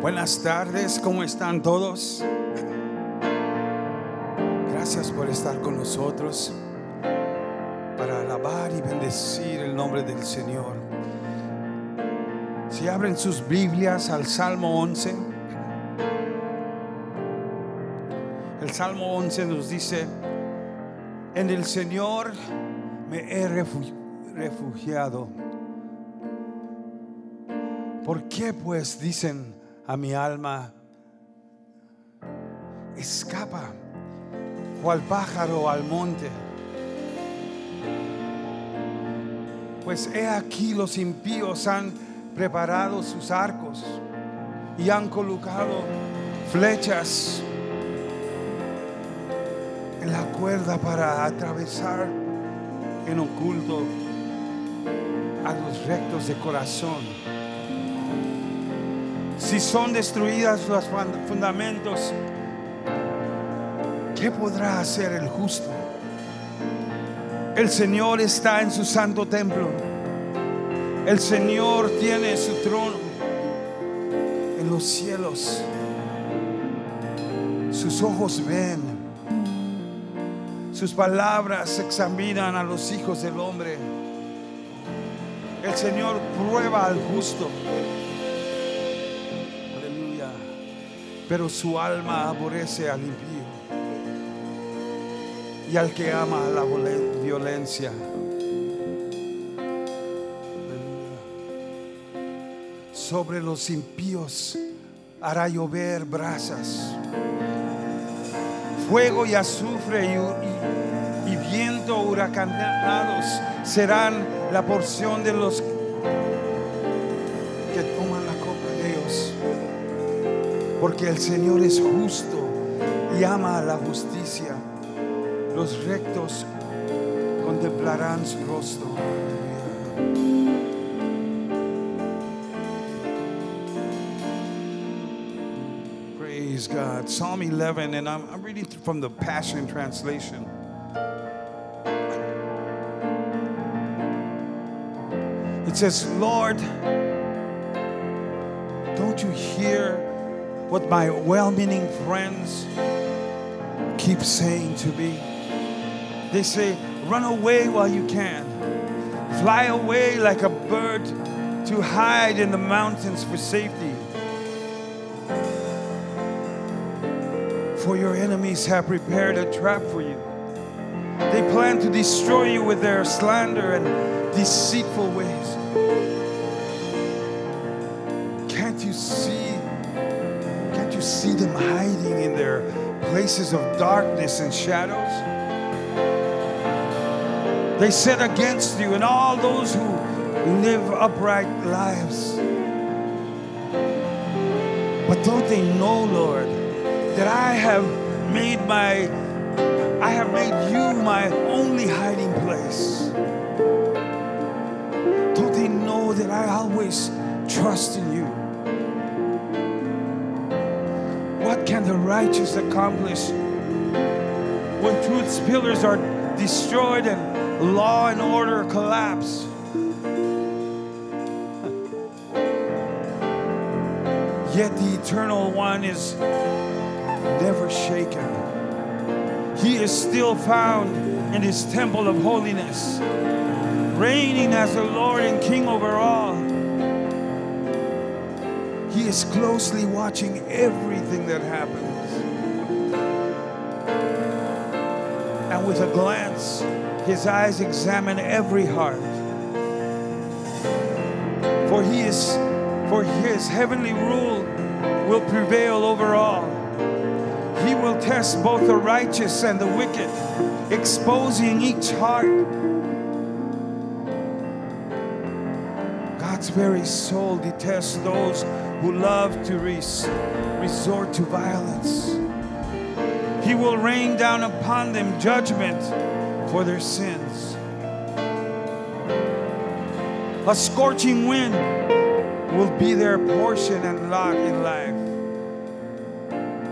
Buenas tardes, ¿cómo están todos? Gracias por estar con nosotros para alabar y bendecir el nombre del Señor. Si abren sus Biblias al Salmo 11, el Salmo 11 nos dice, en el Señor me he refu- refugiado. ¿Por qué pues dicen a mi alma, escapa cual pájaro al monte? Pues he aquí los impíos han preparado sus arcos y han colocado flechas en la cuerda para atravesar en oculto a los rectos de corazón. Si son destruidas los fun- fundamentos, ¿qué podrá hacer el justo? El Señor está en su santo templo. El Señor tiene su trono en los cielos. Sus ojos ven. Sus palabras examinan a los hijos del hombre. El Señor prueba al justo. Aleluya. Pero su alma aborrece al impío y al que ama la violencia. Aleluya. Sobre los impíos hará llover brasas, fuego y azufre y viento huracanados serán la porción de los que toman la copa de Dios. Porque el Señor es justo y ama la justicia. Los rectos contemplarán su rostro. Praise God. Psalm 11, and I'm, I'm reading from the Passion Translation. It says, Lord, don't you hear what my well meaning friends keep saying to me? They say, run away while you can, fly away like a bird to hide in the mountains for safety. For your enemies have prepared a trap for you. They plan to destroy you with their slander and deceitful ways. Places of darkness and shadows? They set against you and all those who live upright lives. But don't they know, Lord, that I have made my I have made you my only hiding place. Don't they know that I always trust in righteous accomplish when truth's pillars are destroyed and law and order collapse? Yet the eternal one is never shaken. He is still found in his temple of holiness, reigning as the Lord and King over all. He is closely watching everything that happens. With a glance, his eyes examine every heart. For he is for his heavenly rule will prevail over all. He will test both the righteous and the wicked, exposing each heart. God's very soul detests those who love to res- resort to violence. He will rain down upon them judgment for their sins. A scorching wind will be their portion and lot in life.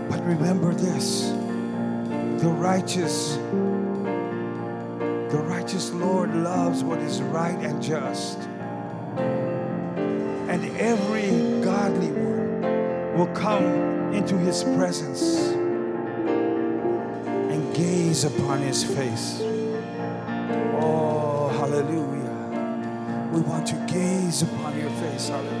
But remember this the righteous, the righteous Lord loves what is right and just. And every godly one will come into his presence upon his face. Oh, hallelujah. We want to gaze upon your face. Hallelujah.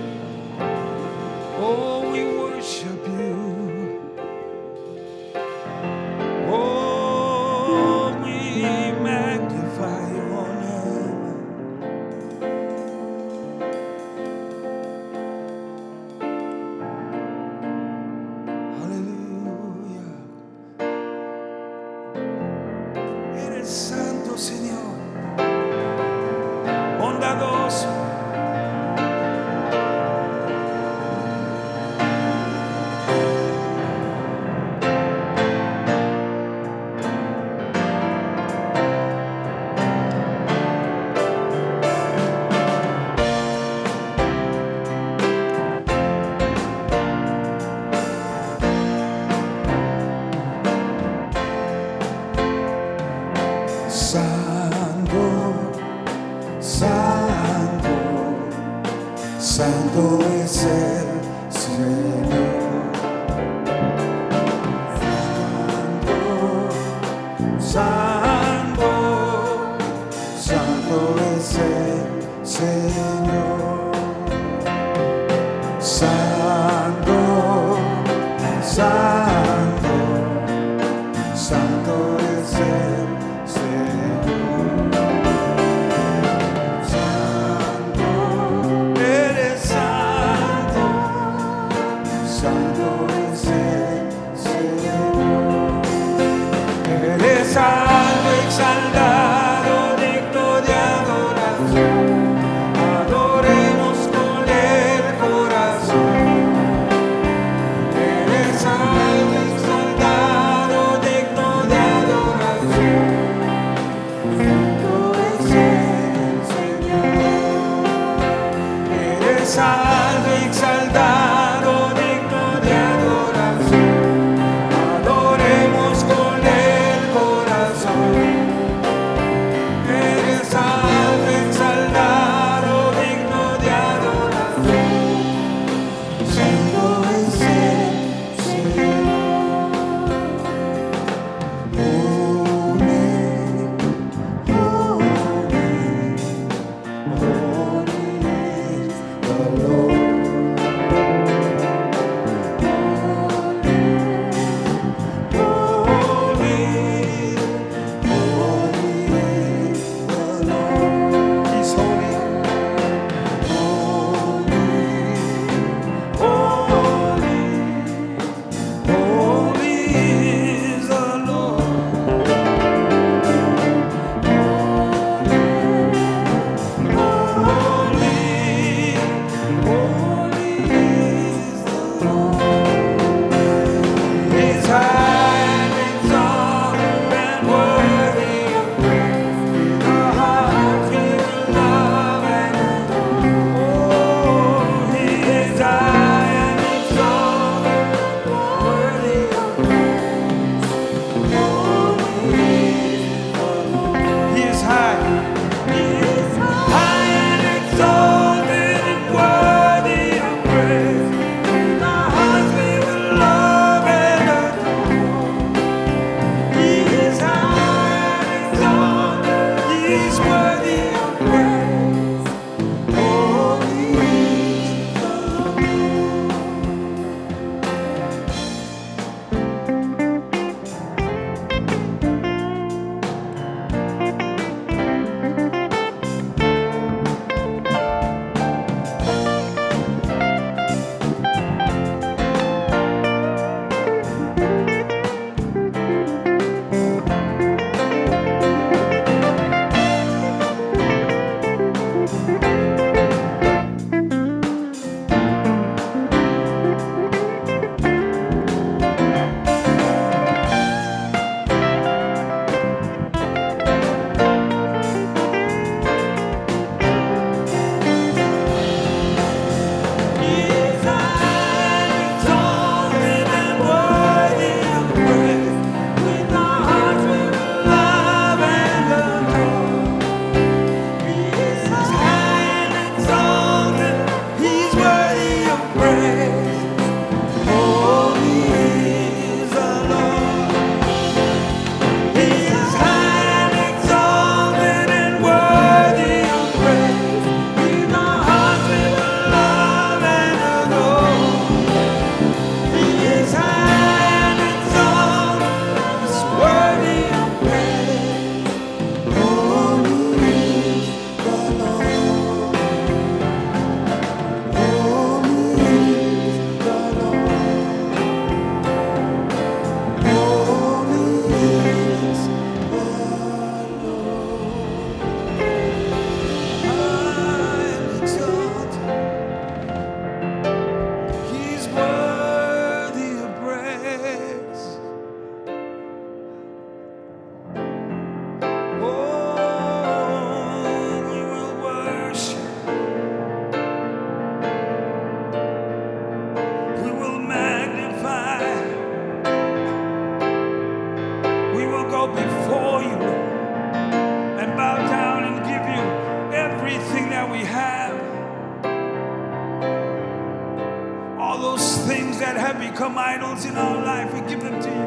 Idols in our life, we give them to you.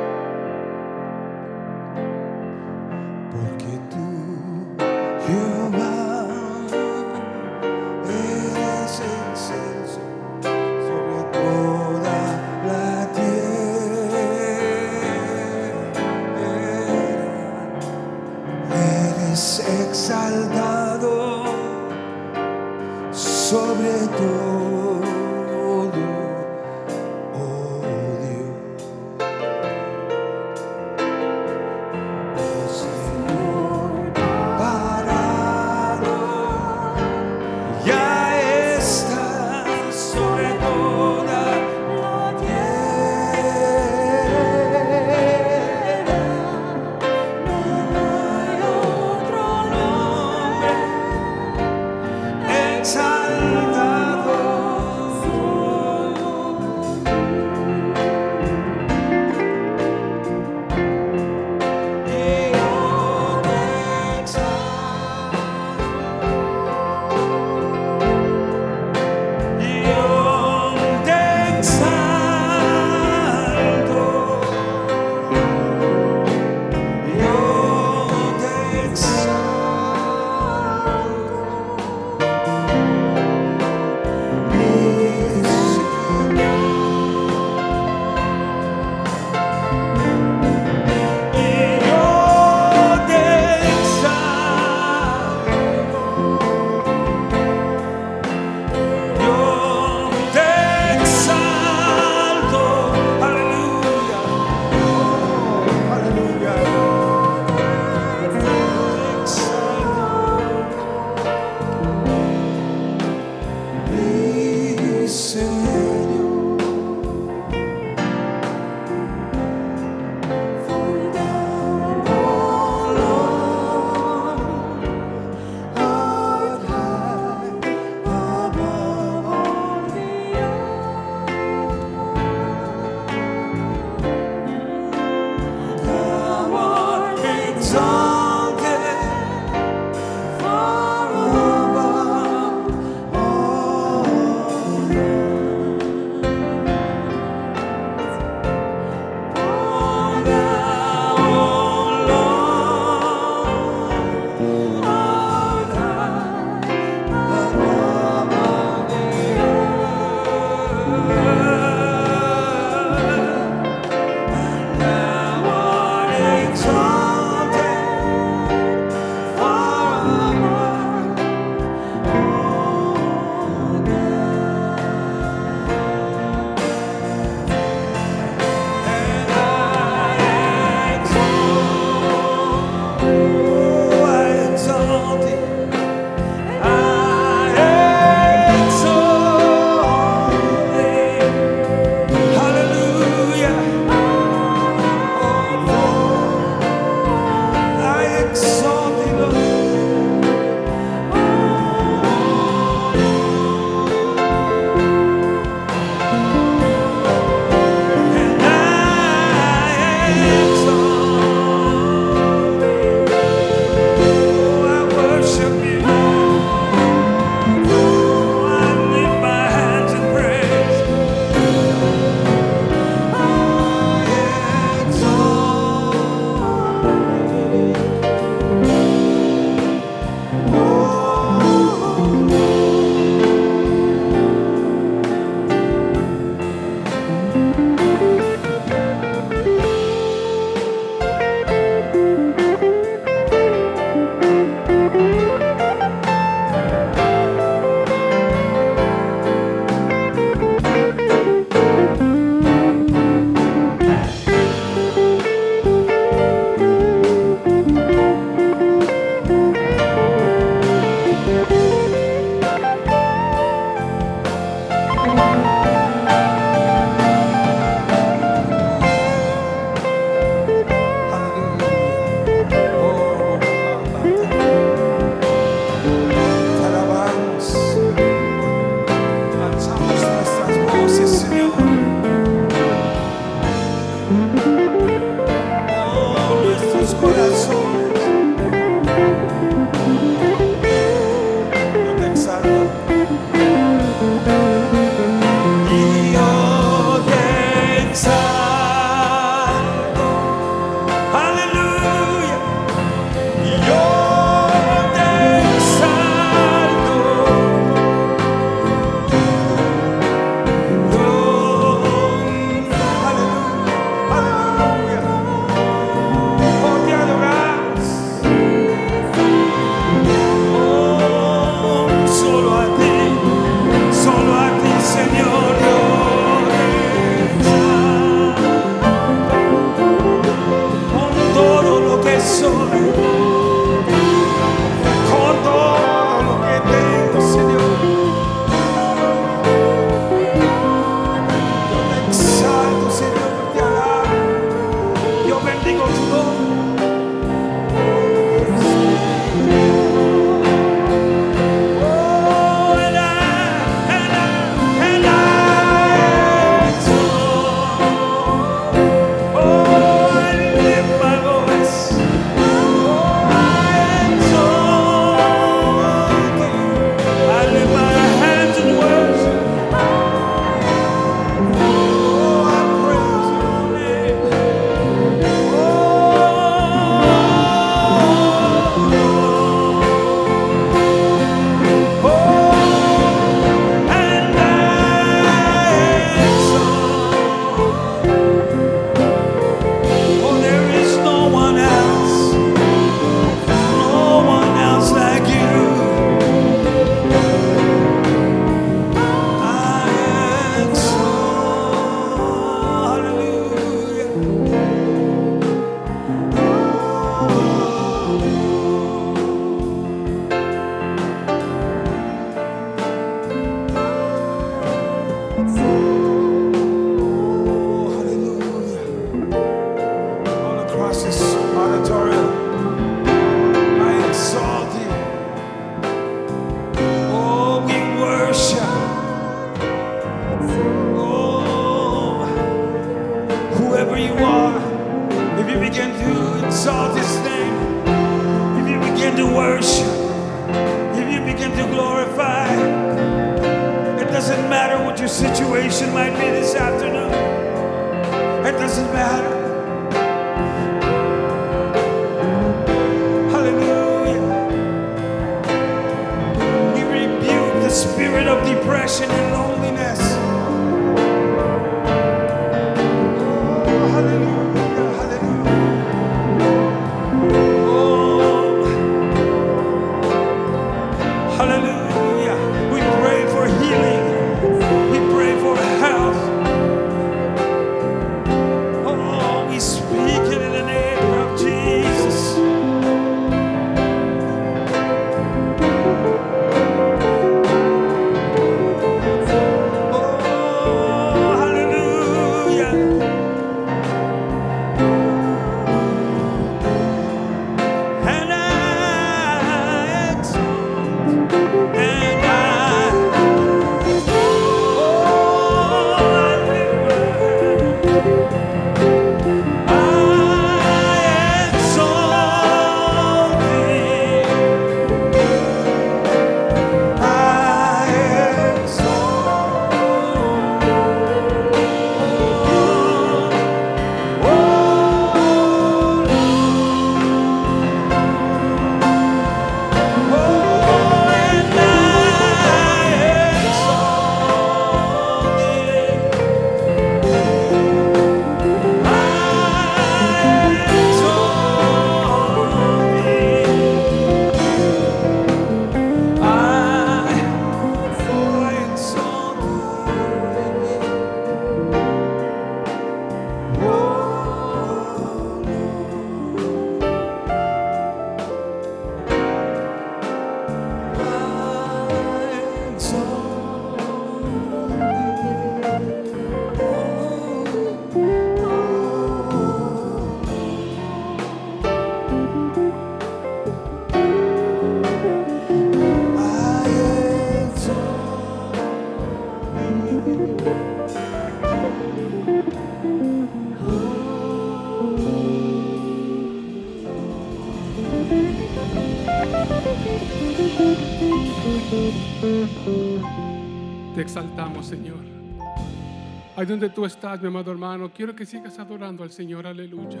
Donde tú estás, mi amado hermano, quiero que sigas adorando al Señor, aleluya.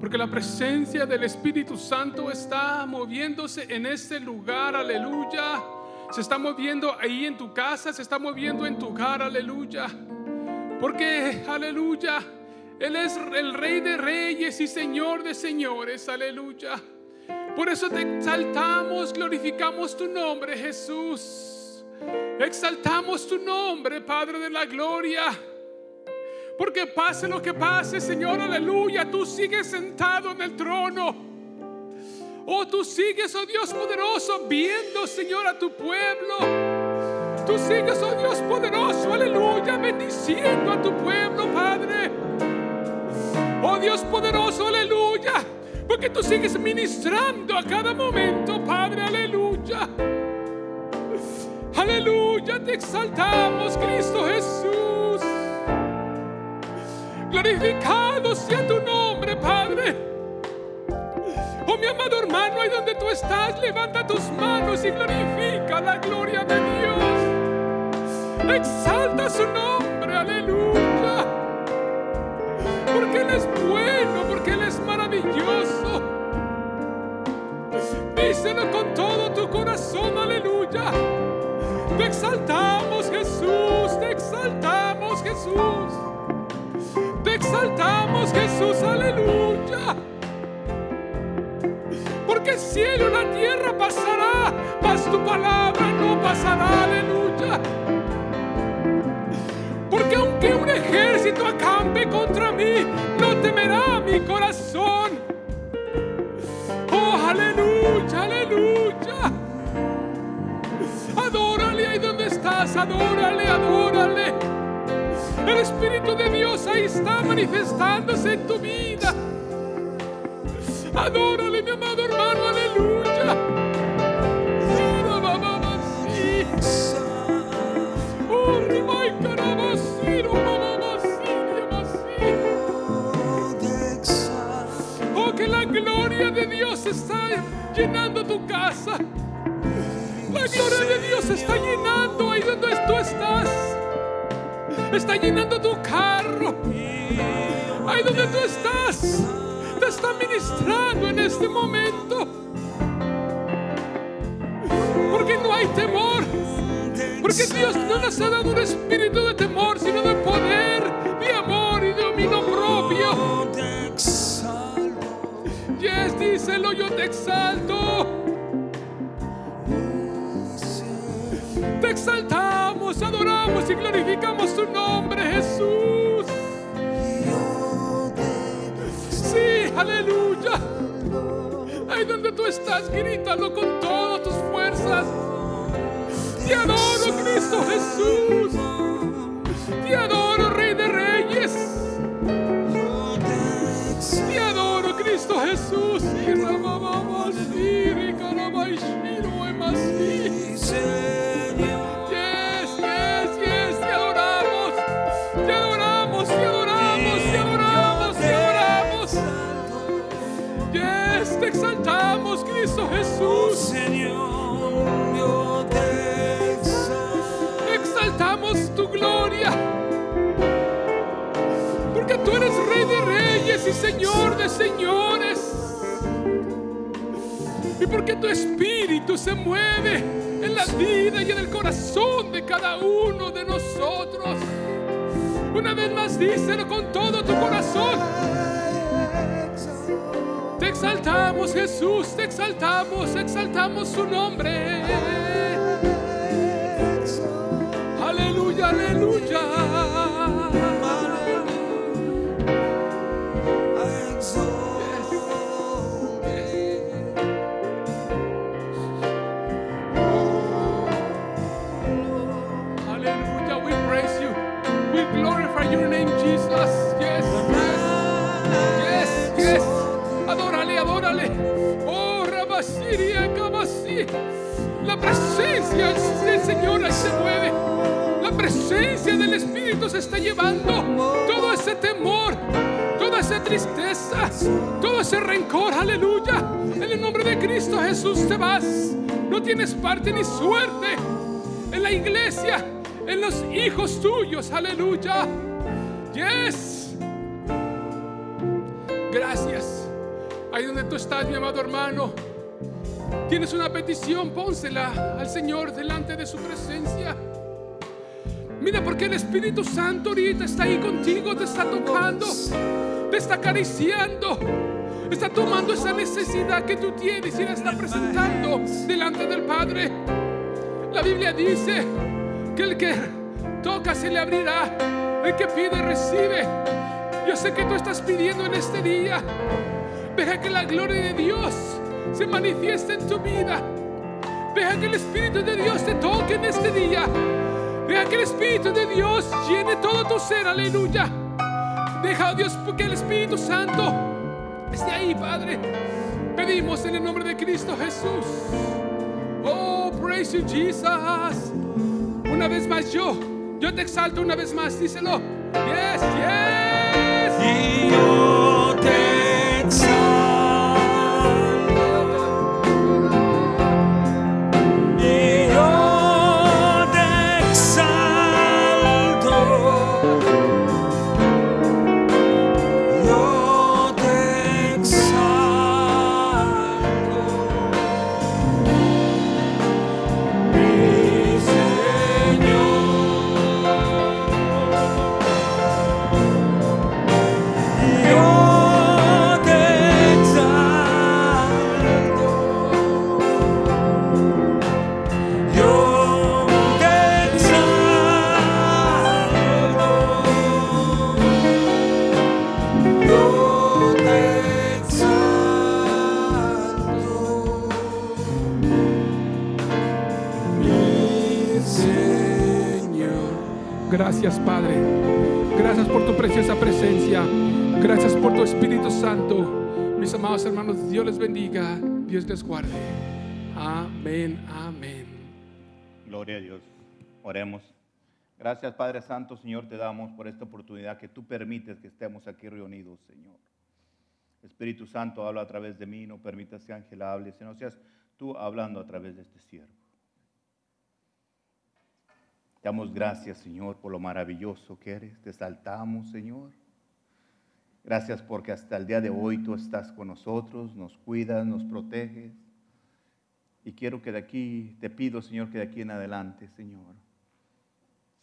Porque la presencia del Espíritu Santo está moviéndose en este lugar, aleluya. Se está moviendo ahí en tu casa, se está moviendo en tu hogar, aleluya. Porque, aleluya, Él es el Rey de Reyes y Señor de Señores, aleluya. Por eso te exaltamos, glorificamos tu nombre, Jesús. Exaltamos tu nombre, Padre de la Gloria. Porque pase lo que pase, Señor, aleluya, tú sigues sentado en el trono. Oh, tú sigues, oh Dios poderoso, viendo, Señor, a tu pueblo. Tú sigues, oh Dios poderoso, aleluya, bendiciendo a tu pueblo, Padre. Oh Dios poderoso, aleluya. Porque tú sigues ministrando a cada momento, Padre, aleluya. Aleluya, te exaltamos, Cristo Jesús. Glorificado sea tu nombre, Padre. Oh, mi amado hermano, ahí donde tú estás, levanta tus manos y glorifica la gloria de Dios. Exalta su nombre, aleluya. Porque Él es bueno, porque Él es maravilloso. Díselo con todo tu corazón, aleluya. Exaltamos, Jesús, te exaltamos, Jesús. Te exaltamos, Jesús, aleluya. Porque el cielo y la tierra pasará, mas tu palabra no pasará, aleluya. Porque aunque un ejército acampe contra mí, no temerá mi corazón. Oh, aleluya. Adórale, adórale. El Espíritu de Dios ahí está manifestándose en tu vida. Adórale, mi amado hermano, aleluya. Oh. Oh, que la gloria de Dios está llenando tu casa. La gloria de Dios está llenando ahí donde tú está llenando tu carro. Ahí donde tú estás, te está ministrando en este momento. Porque no hay temor. Porque Dios no nos ha dado un espíritu de temor, sino de poder, de amor y de dominio propio. Yes, díselo, yo te exalto. Exaltamos, adoramos y glorificamos tu nombre, Jesús. Sí, aleluya. Ahí donde tú estás, grítalo con todas tus fuerzas. Te adoro, Cristo Jesús. Y Señor de Señores. Y porque tu espíritu se mueve en la vida y en el corazón de cada uno de nosotros. Una vez más, díselo con todo tu corazón. Te exaltamos, Jesús, te exaltamos, exaltamos su nombre. Aleluya, aleluya. Señor se mueve. La presencia del Espíritu se está llevando todo ese temor, toda esa tristeza, todo ese rencor. Aleluya. En el nombre de Cristo Jesús te vas. No tienes parte ni suerte en la iglesia, en los hijos tuyos. Aleluya. Yes. Gracias. Ahí donde tú estás, mi amado hermano. Tienes una petición, pónsela al Señor delante de su presencia. Mira, porque el Espíritu Santo ahorita está ahí contigo, te está tocando, te está acariciando, está tomando esa necesidad que tú tienes y la está presentando delante del Padre. La Biblia dice que el que toca se le abrirá, el que pide recibe. Yo sé que tú estás pidiendo en este día. Deja que la gloria de Dios se manifieste en tu vida. Deja que el Espíritu de Dios te toque en este día. Deja que el Espíritu de Dios llene todo tu ser. Aleluya. Deja, oh Dios, que el Espíritu Santo esté ahí, Padre. Pedimos en el nombre de Cristo Jesús. Oh, praise you, Jesus. Una vez más yo, yo te exalto una vez más, díselo. Yes, yes. y yo Gracias, Padre. Gracias por tu preciosa presencia. Gracias por tu Espíritu Santo. Mis amados hermanos, Dios les bendiga. Dios les guarde. Amén, amén. Gloria a Dios. Oremos. Gracias Padre Santo, Señor, te damos por esta oportunidad que tú permites que estemos aquí reunidos, Señor. Espíritu Santo, habla a través de mí, no permitas que Ángel hable, sino seas tú hablando a través de este siervo. Te damos gracias, Señor, por lo maravilloso que eres. Te saltamos, Señor. Gracias porque hasta el día de hoy tú estás con nosotros, nos cuidas, nos proteges. Y quiero que de aquí, te pido, Señor, que de aquí en adelante, Señor,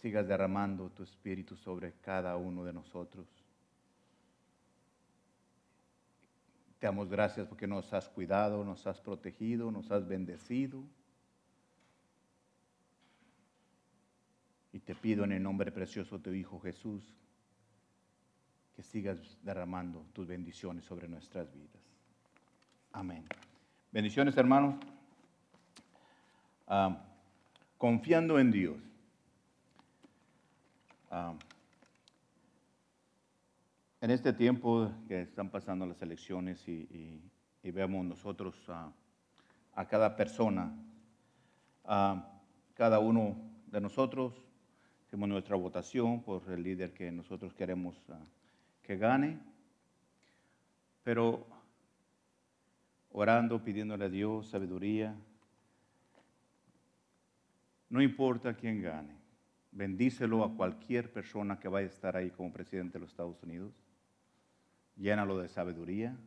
sigas derramando tu espíritu sobre cada uno de nosotros. Te damos gracias porque nos has cuidado, nos has protegido, nos has bendecido. Y te pido en el nombre precioso de tu Hijo Jesús que sigas derramando tus bendiciones sobre nuestras vidas. Amén. Bendiciones, hermanos. Ah, confiando en Dios. Ah, en este tiempo que están pasando las elecciones y, vemos nosotros a cada persona, cada uno de nosotros, hacemos nuestra votación por el líder que nosotros queremos ah, que gane, pero orando, pidiéndole a Dios sabiduría, no importa quién gane, bendícelo a cualquier persona que vaya a estar ahí como presidente de los Estados Unidos, llénalo de sabiduría.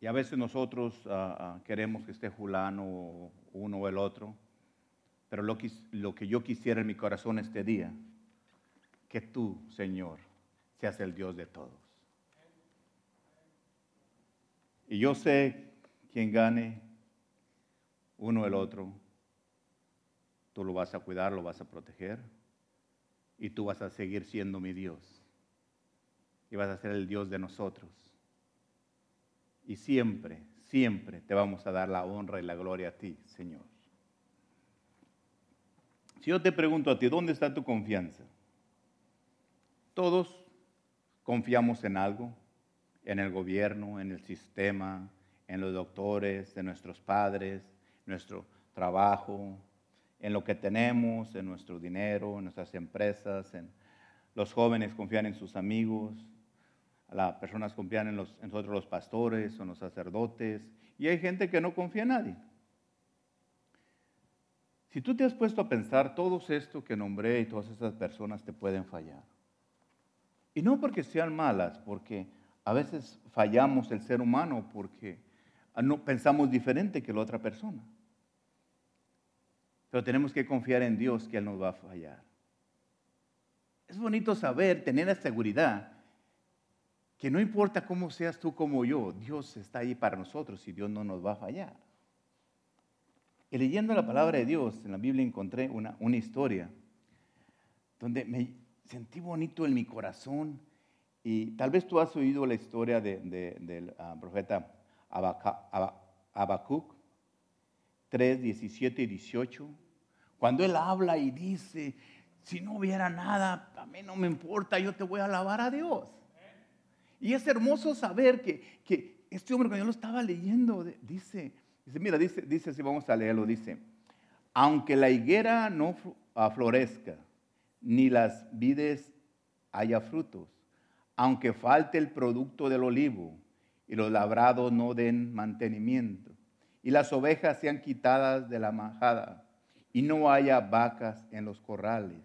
Y a veces nosotros ah, ah, queremos que esté Julano uno o el otro, pero lo que, yo quisiera en mi corazón este día, que tú, Señor, seas el Dios de todos. Y yo sé quien gane uno el otro, tú lo vas a cuidar, lo vas a proteger y tú vas a seguir siendo mi Dios. Y vas a ser el Dios de nosotros. Y siempre, siempre te vamos a dar la honra y la gloria a ti, Señor. Si yo te pregunto a ti, ¿dónde está tu confianza? Todos confiamos en algo, en el gobierno, en el sistema, en los doctores, en nuestros padres, nuestro trabajo, en lo que tenemos, en nuestro dinero, en nuestras empresas, en los jóvenes confían en sus amigos, las personas confían en, los, en nosotros los pastores o los sacerdotes, y hay gente que no confía en nadie. Si tú te has puesto a pensar, todos esto que nombré y todas estas personas te pueden fallar. Y no porque sean malas, porque a veces fallamos el ser humano porque no pensamos diferente que la otra persona. Pero tenemos que confiar en Dios que Él nos va a fallar. Es bonito saber, tener la seguridad que no importa cómo seas tú como yo, Dios está ahí para nosotros y Dios no nos va a fallar. Y leyendo la palabra de Dios, en la Biblia encontré una, una historia donde me sentí bonito en mi corazón. Y tal vez tú has oído la historia del ah, profeta Habacuc 3, 17 y 18. Cuando él habla y dice, si no hubiera nada, a mí no me importa, yo te voy a alabar a Dios. Y es hermoso saber que, que este hombre cuando yo lo estaba leyendo, dice, Dice, mira, dice, dice, si vamos a leerlo, dice, aunque la higuera no florezca, ni las vides haya frutos, aunque falte el producto del olivo y los labrados no den mantenimiento, y las ovejas sean quitadas de la majada, y no haya vacas en los corrales.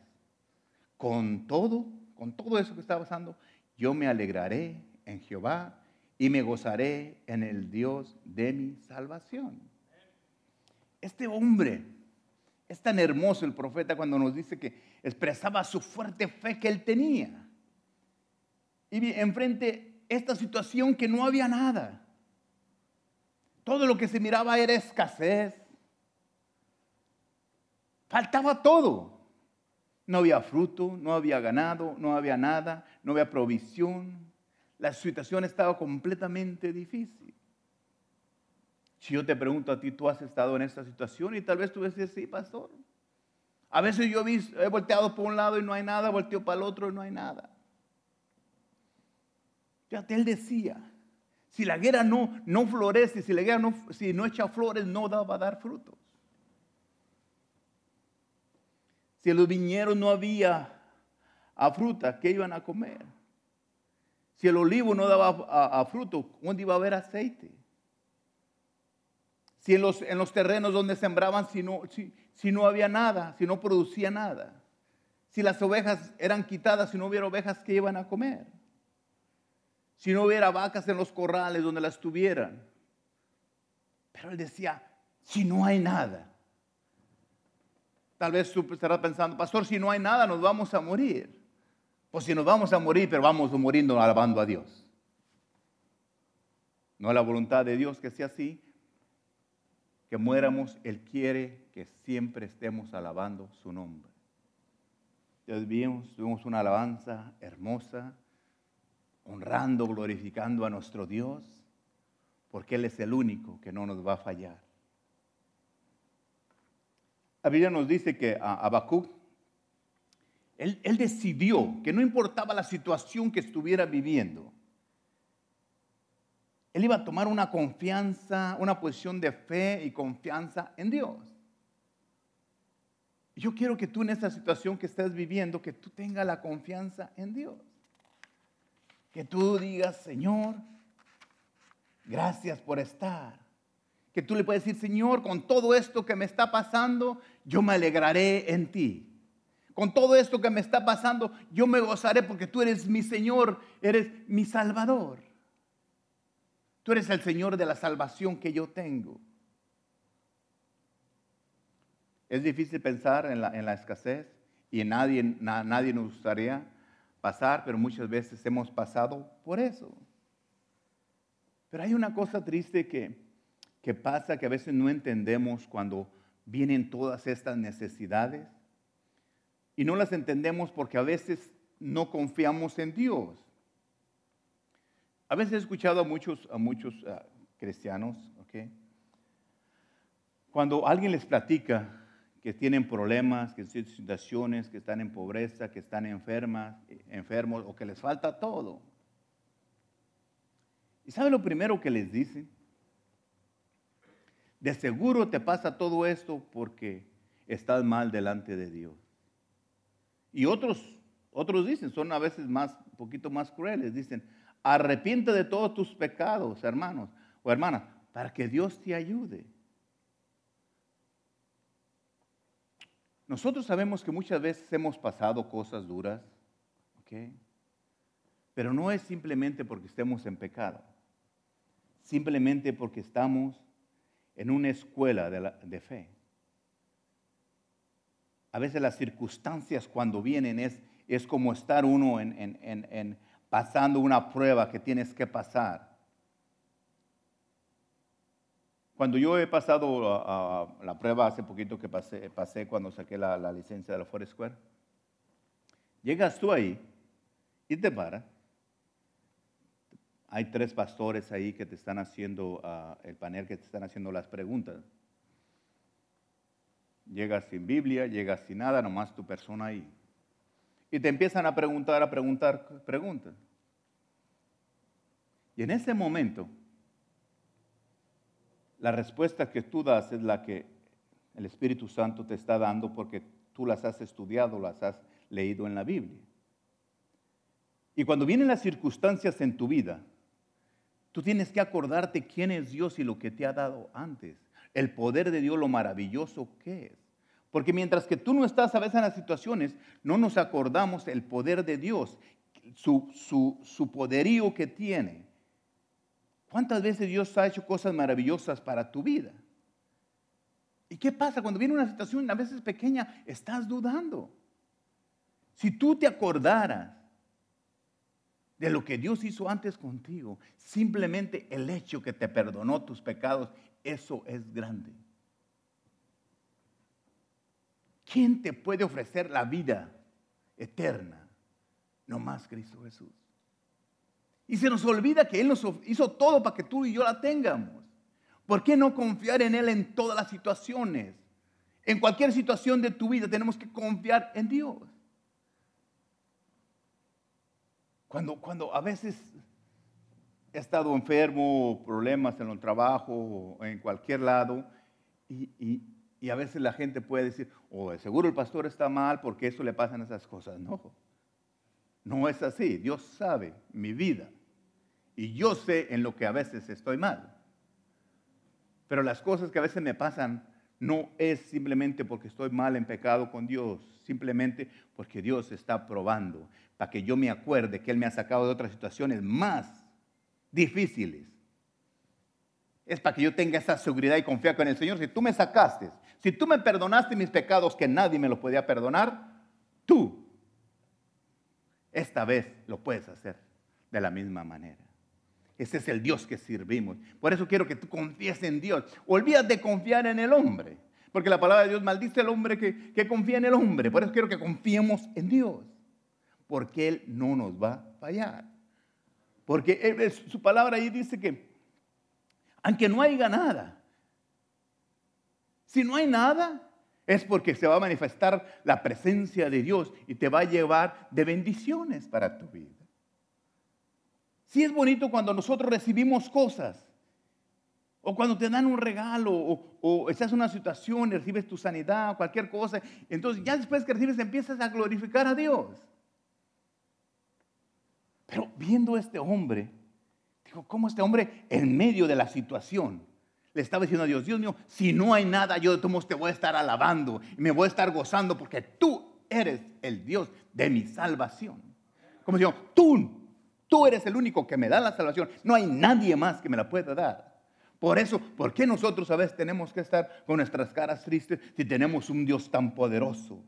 Con todo, con todo eso que está pasando, yo me alegraré en Jehová y me gozaré en el Dios de mi salvación. Este hombre es tan hermoso el profeta cuando nos dice que expresaba su fuerte fe que él tenía. Y enfrente esta situación que no había nada. Todo lo que se miraba era escasez. Faltaba todo. No había fruto, no había ganado, no había nada, no había provisión, la situación estaba completamente difícil. Si yo te pregunto a ti, tú has estado en esta situación y tal vez tú decís, sí, pastor. A veces yo he, volteado por un lado y no hay nada, volteo para el otro y no hay nada. Fíjate, él decía, si la guerra no, no florece, si la guerra no, si no echa flores, no va a dar frutos. Si los viñeros no había a fruta, ¿qué iban a comer? Si el olivo no daba a, fruto, ¿dónde iba a haber aceite? Si en los, en los terrenos donde sembraban, si no, si, si no había nada, si no producía nada? Si las ovejas eran quitadas, si no hubiera ovejas que iban a comer. Si no hubiera vacas en los corrales donde las tuvieran. Pero él decía, si no hay nada. Tal vez tú estarás pensando, pastor, si no hay nada, nos vamos a morir. Pues si nos vamos a morir, pero vamos muriendo alabando a Dios. No es la voluntad de Dios que sea así, que muéramos, Él quiere que siempre estemos alabando su nombre. Dios vimos, tuvimos una alabanza hermosa, honrando, glorificando a nuestro Dios, porque Él es el único que no nos va a fallar. La Biblia nos dice que Habacuc, él, decidió que no importaba la situación que estuviera viviendo, él iba a tomar una confianza, una posición de fe y confianza en Dios. Yo quiero que tú en esta situación que estás viviendo, que tú tengas la confianza en Dios. Que tú digas, Señor, gracias por estar. Que tú le puedes decir, Señor, con todo esto que me está pasando, yo me alegraré en ti. Con todo esto que me está pasando, yo me gozaré porque tú eres mi Señor, eres mi Salvador. Tú eres el Señor de la salvación que yo tengo. Es difícil pensar en la, escasez y nadie, nadie nos gustaría pasar, pero muchas veces hemos pasado por eso. Pero hay una cosa triste que, que pasa que a veces no entendemos cuando vienen todas estas necesidades. Y no las entendemos porque a veces no confiamos en Dios. A veces he escuchado a muchos, a muchos ah, cristianos, Cuando alguien les platica que tienen problemas, que tienen situaciones, que están en pobreza, que están enfermas, enfermos o que les falta todo. ¿Y sabe lo primero que les dicen? De seguro te pasa todo esto porque estás mal delante de Dios. Y otros, otros dicen, son a veces más, un poquito más crueles, dicen, Arrepiente de todos tus pecados, hermanos o hermanas, para que Dios te ayude. Nosotros sabemos que muchas veces hemos pasado cosas duras. Pero no es simplemente porque estemos en pecado, simplemente porque estamos en una escuela de, fe. A veces las circunstancias cuando vienen es, es como estar uno en, en pasando una prueba que tienes que pasar. Cuando yo he pasado la prueba hace poquito que pasé, cuando saqué la, licencia de la Forest Square, llegas tú ahí y te para. Hay tres pastores ahí que te están haciendo ah, el panel, que te están haciendo las preguntas. Llegas sin Biblia, llegas sin nada, nomás tu persona ahí y te empiezan a preguntar, a preguntar preguntas. Y en ese momento, la respuesta que tú das es la que el Espíritu Santo te está dando porque tú las has estudiado, las has leído en la Biblia. Y cuando vienen las circunstancias en tu vida, tú tienes que acordarte quién es Dios y lo que te ha dado antes, el poder de Dios, lo maravilloso que es. Porque mientras que tú no estás a veces en las situaciones, no nos acordamos el poder de Dios, su, su, poderío que tiene. ¿Cuántas veces Dios ha hecho cosas maravillosas para tu vida? ¿Y qué pasa cuando viene una situación a veces pequeña? Estás dudando. Si tú te acordaras de lo que Dios hizo antes contigo, simplemente el hecho que te perdonó tus pecados, eso es grande. ¿Quién te puede ofrecer la vida eterna? No más Cristo Jesús. Y se nos olvida que Él nos hizo todo para que tú y yo la tengamos. ¿Por qué no confiar en Él en todas las situaciones? En cualquier situación de tu vida tenemos que confiar en Dios. Cuando, cuando a veces he estado enfermo, problemas en el trabajo, en cualquier lado, y, y a veces la gente puede decir, oh, seguro el pastor está mal porque eso le pasan esas cosas. No, no es así. Dios sabe mi vida. Y yo sé en lo que a veces estoy mal. Pero las cosas que a veces me pasan no es simplemente porque estoy mal en pecado con Dios, simplemente porque Dios está probando para que yo me acuerde que Él me ha sacado de otras situaciones más difíciles. Es para que yo tenga esa seguridad y confianza con el Señor. Si tú me sacaste, si tú me perdonaste mis pecados que nadie me los podía perdonar, tú esta vez lo puedes hacer de la misma manera. Ese es el Dios que servimos. Por eso quiero que tú confíes en Dios. Olvídate de confiar en el hombre. Porque la palabra de Dios maldice al hombre que, que confía en el hombre. Por eso quiero que confiemos en Dios. Porque Él no nos va a fallar. Porque su palabra ahí dice que, aunque no haya nada, si no hay nada, es porque se va a manifestar la presencia de Dios y te va a llevar de bendiciones para tu vida. Sí es bonito cuando nosotros recibimos cosas, o cuando te dan un regalo, o, estás en una situación y recibes tu sanidad, cualquier cosa. Entonces ya después que recibes empiezas a glorificar a Dios. Pero viendo a este hombre, digo, ¿cómo este hombre en medio de la situación le estaba diciendo a Dios, Dios mío, si no hay nada, yo de todos te voy a estar alabando y me voy a estar gozando porque tú eres el Dios de mi salvación. Como si tú, tú eres el único que me da la salvación. No hay nadie más que me la pueda dar. Por eso, ¿por qué nosotros a veces tenemos que estar con nuestras caras tristes si tenemos un Dios tan poderoso?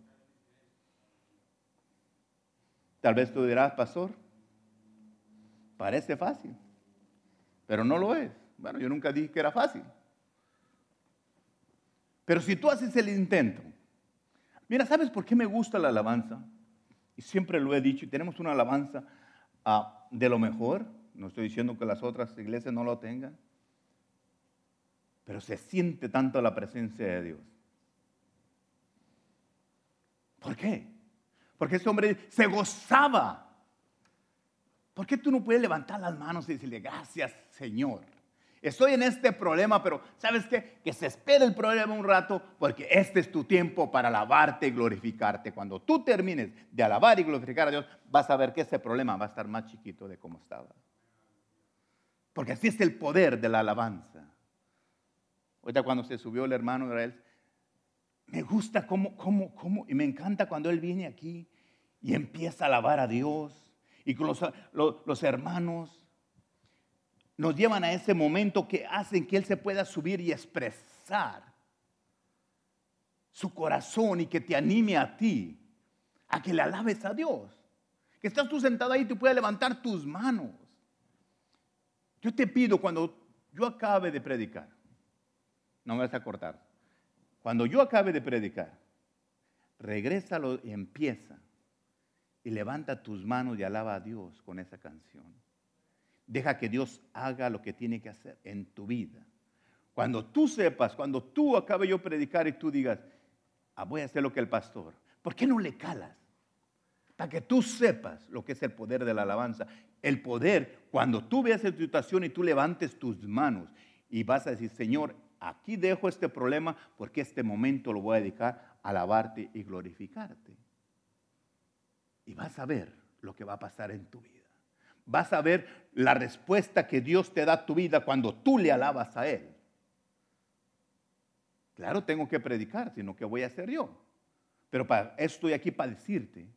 Tal vez tú dirás, pastor, parece fácil, pero no lo es. Bueno, yo nunca dije que era fácil. Pero si tú haces el intento, mira, ¿sabes por qué me gusta la alabanza? Y siempre lo he dicho, y tenemos una alabanza ah, de lo mejor. No estoy diciendo que las otras iglesias no lo tengan. Pero se siente tanto la presencia de Dios. ¿Por qué? Porque ese hombre se gozaba. ¿Por qué tú no puedes levantar las manos y decirle, gracias Señor? estoy en este problema, pero ¿sabes qué? Que se espere el problema un rato porque este es tu tiempo para alabarte y glorificarte. Cuando tú termines de alabar y glorificar a Dios, vas a ver que ese problema va a estar más chiquito de como estaba. Porque así es el poder de la alabanza. Ahorita cuando se subió el hermano Israel, me gusta cómo, cómo, cómo, y me encanta cuando él viene aquí y empieza a alabar a Dios y con los, los hermanos nos llevan a ese momento que hacen que Él se pueda subir y expresar su corazón y que te anime a ti a que le alabes a Dios. Que estás tú sentado ahí y tú puedes levantar tus manos. Yo te pido cuando yo acabe de predicar, no me vas a cortar, cuando yo acabe de predicar, regrésalo y empieza y levanta tus manos y alaba a Dios con esa canción. Deja que Dios haga lo que tiene que hacer en tu vida. Cuando tú sepas, cuando tú acabe yo predicar y tú digas, ah, voy a hacer lo que el pastor, ¿por qué no le calas? Para que tú sepas lo que es el poder de la alabanza. El poder, cuando tú veas esa situación y tú levantes tus manos y vas a decir, Señor, aquí dejo este problema porque este momento lo voy a dedicar a alabarte y glorificarte. Y vas a ver lo que va a pasar en tu vida vas a ver la respuesta que Dios te da a tu vida cuando tú le alabas a Él. Claro, tengo que predicar, sino que voy a hacer yo. Pero estoy aquí para decirte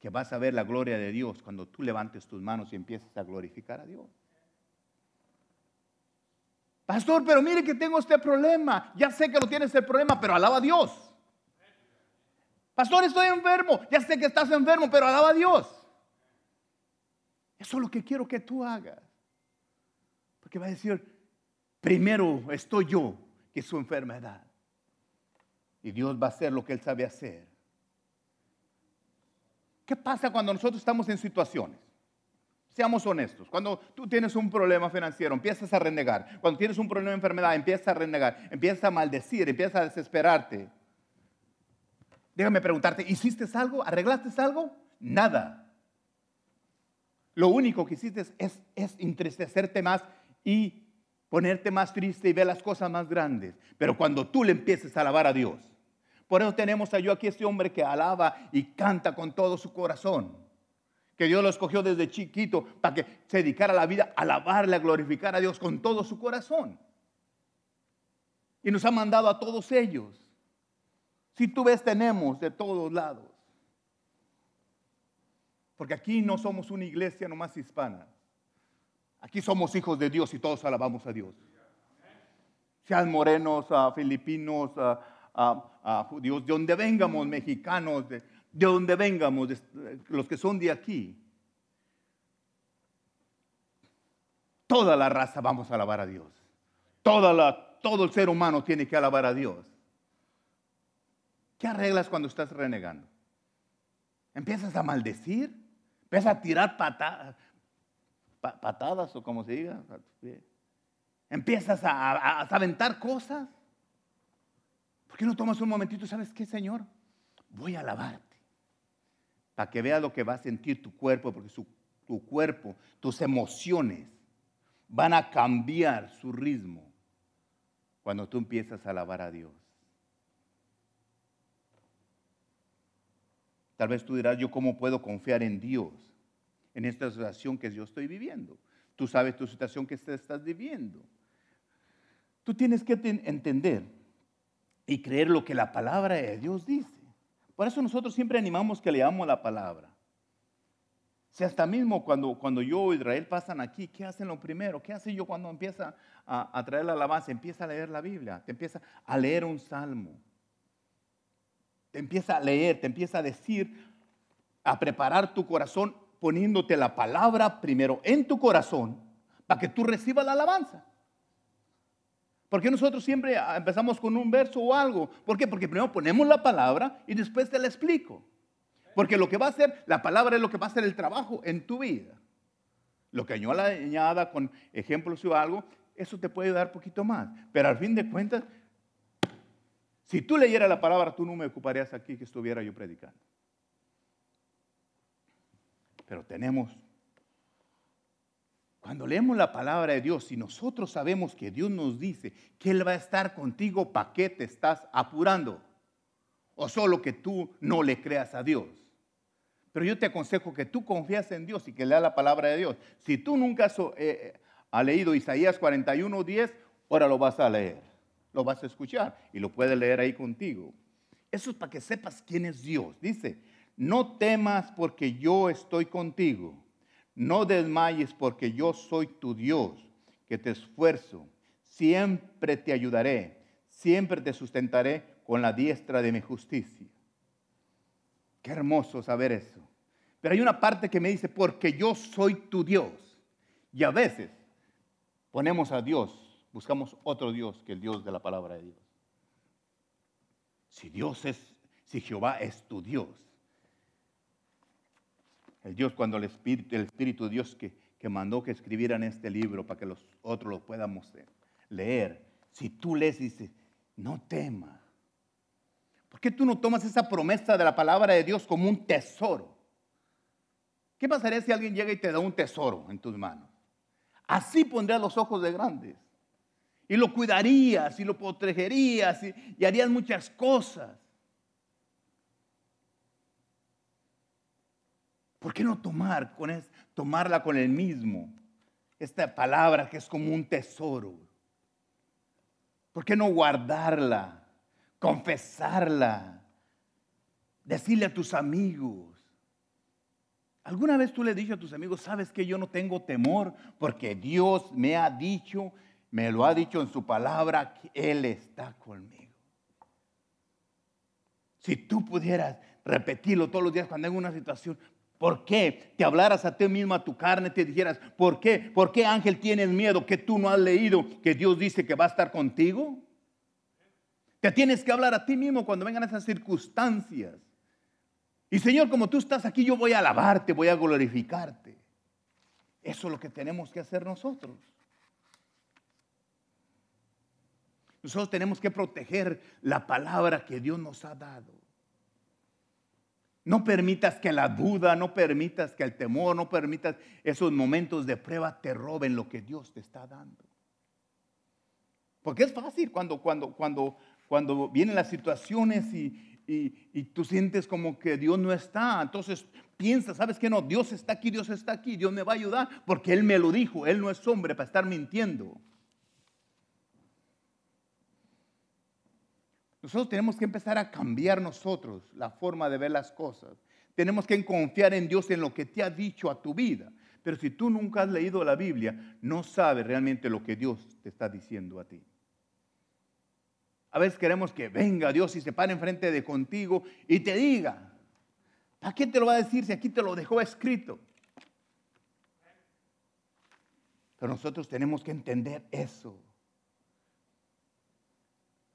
que vas a ver la gloria de Dios cuando tú levantes tus manos y empieces a glorificar a Dios. Pastor, pero mire que tengo este problema. Ya sé que lo tienes el problema, pero alaba a Dios. Pastor, estoy enfermo. Ya sé que estás enfermo, pero alaba a Dios. Eso es lo que quiero que tú hagas. Porque va a decir, primero estoy yo, que su enfermedad. Y Dios va a hacer lo que Él sabe hacer. ¿Qué pasa cuando nosotros estamos en situaciones? Seamos honestos. Cuando tú tienes un problema financiero, empiezas a renegar. Cuando tienes un problema de enfermedad, empiezas a renegar. Empiezas a maldecir, empiezas a desesperarte. Déjame preguntarte, ¿hiciste algo? ¿Arreglaste algo? Nada. Lo único que hiciste es, entristecerte más y ponerte más triste y ver las cosas más grandes. Pero cuando tú le empieces a alabar a Dios, por eso tenemos a yo aquí este hombre que alaba y canta con todo su corazón. Que Dios lo escogió desde chiquito para que se dedicara la vida a alabarle, a glorificar a Dios con todo su corazón. Y nos ha mandado a todos ellos. Si tú ves, tenemos de todos lados. Porque aquí no somos una iglesia nomás hispana. Aquí somos hijos de Dios y todos alabamos a Dios. Sean morenos, filipinos, judíos, de donde vengamos, mexicanos, de, donde vengamos, los que son de aquí. Toda la raza vamos a alabar a Dios. Toda todo el ser humano tiene que alabar a Dios. ¿Qué arreglas cuando estás renegando? ¿Empiezas a maldecir? ¿Empiezas a tirar patadas? patadas o como se diga. Empiezas a, aventar cosas. ¿Por qué no tomas un momentito? ¿Sabes qué, Señor? Voy a alabarte. Para que veas lo que va a sentir tu cuerpo, porque tu cuerpo, tus emociones van a cambiar su ritmo cuando tú empiezas a alabar a Dios. Tal vez tú dirás, yo cómo puedo confiar en Dios en esta situación que yo estoy viviendo. Tú sabes tu situación que estás viviendo. Tú tienes que entender y creer lo que la palabra de Dios dice. Por eso nosotros siempre animamos que leamos la palabra. Si hasta mismo cuando, cuando yo o Israel pasan aquí, ¿qué hacen lo primero? ¿Qué hace yo cuando empieza a, a traer la alabanza? Empieza a leer la Biblia, te empieza a leer un salmo te empieza a leer, te empieza a decir, a preparar tu corazón poniéndote la palabra primero en tu corazón para que tú recibas la alabanza. Porque nosotros siempre empezamos con un verso o algo? ¿Por qué? Porque primero ponemos la palabra y después te la explico. Porque lo que va a hacer, la palabra es lo que va a hacer el trabajo en tu vida. Lo que yo la añada con ejemplos o algo, eso te puede dar poquito más. Pero al fin de cuentas, si tú leyeras la palabra, tú no me ocuparías aquí que estuviera yo predicando. Pero tenemos, cuando leemos la palabra de Dios, si nosotros sabemos que Dios nos dice que Él va a estar contigo, ¿para qué te estás apurando? O solo que tú no le creas a Dios. Pero yo te aconsejo que tú confías en Dios y que leas la palabra de Dios. Si tú nunca has, eh, leído Isaías 41, 10, ahora lo vas a leer lo vas a escuchar y lo puedes leer ahí contigo. Eso es para que sepas quién es Dios. Dice, no temas porque yo estoy contigo. No desmayes porque yo soy tu Dios, que te esfuerzo. Siempre te ayudaré. Siempre te sustentaré con la diestra de mi justicia. Qué hermoso saber eso. Pero hay una parte que me dice, porque yo soy tu Dios. Y a veces ponemos a Dios buscamos otro Dios que el Dios de la palabra de Dios. Si Dios es, si Jehová es tu Dios, el Dios cuando el Espíritu, el Espíritu de Dios que, que mandó que escribieran este libro para que los otros lo podamos leer, si tú lees y dices, no temas. ¿Por qué tú no tomas esa promesa de la palabra de Dios como un tesoro? ¿Qué pasaría si alguien llega y te da un tesoro en tus manos? Así pondrás los ojos de grandes. Y lo cuidarías y lo protegerías y, harías muchas cosas. ¿Por qué no tomar con tomarla con el mismo? Esta palabra que es como un tesoro. ¿Por qué no guardarla? Confesarla. Decirle a tus amigos. ¿Alguna vez tú le dicho a tus amigos, sabes que yo no tengo temor porque Dios me ha dicho me lo ha dicho en su palabra que Él está conmigo. Si tú pudieras repetirlo todos los días cuando hay una situación, ¿por qué te hablaras a ti mismo, a tu carne, te dijeras, ¿por qué? ¿Por qué ángel tienes miedo que tú no has leído que Dios dice que va a estar contigo? Te tienes que hablar a ti mismo cuando vengan esas circunstancias. Y Señor, como tú estás aquí, yo voy a alabarte, voy a glorificarte. Eso es lo que tenemos que hacer nosotros. Nosotros tenemos que proteger la palabra que Dios nos ha dado. No permitas que la duda, no permitas que el temor, no permitas esos momentos de prueba te roben lo que Dios te está dando. Porque es fácil cuando, cuando, cuando, cuando vienen las situaciones y, y, tú sientes como que Dios no está. Entonces piensas, ¿sabes qué? No, Dios está aquí, Dios está aquí, Dios me va a ayudar porque Él me lo dijo. Él no es hombre para estar mintiendo. Nosotros tenemos que empezar a cambiar nosotros la forma de ver las cosas. Tenemos que confiar en Dios en lo que te ha dicho a tu vida. Pero si tú nunca has leído la Biblia, no sabes realmente lo que Dios te está diciendo a ti. A veces queremos que venga Dios y se pare enfrente de contigo y te diga. ¿A qué te lo va a decir si aquí te lo dejó escrito? Pero nosotros tenemos que entender eso.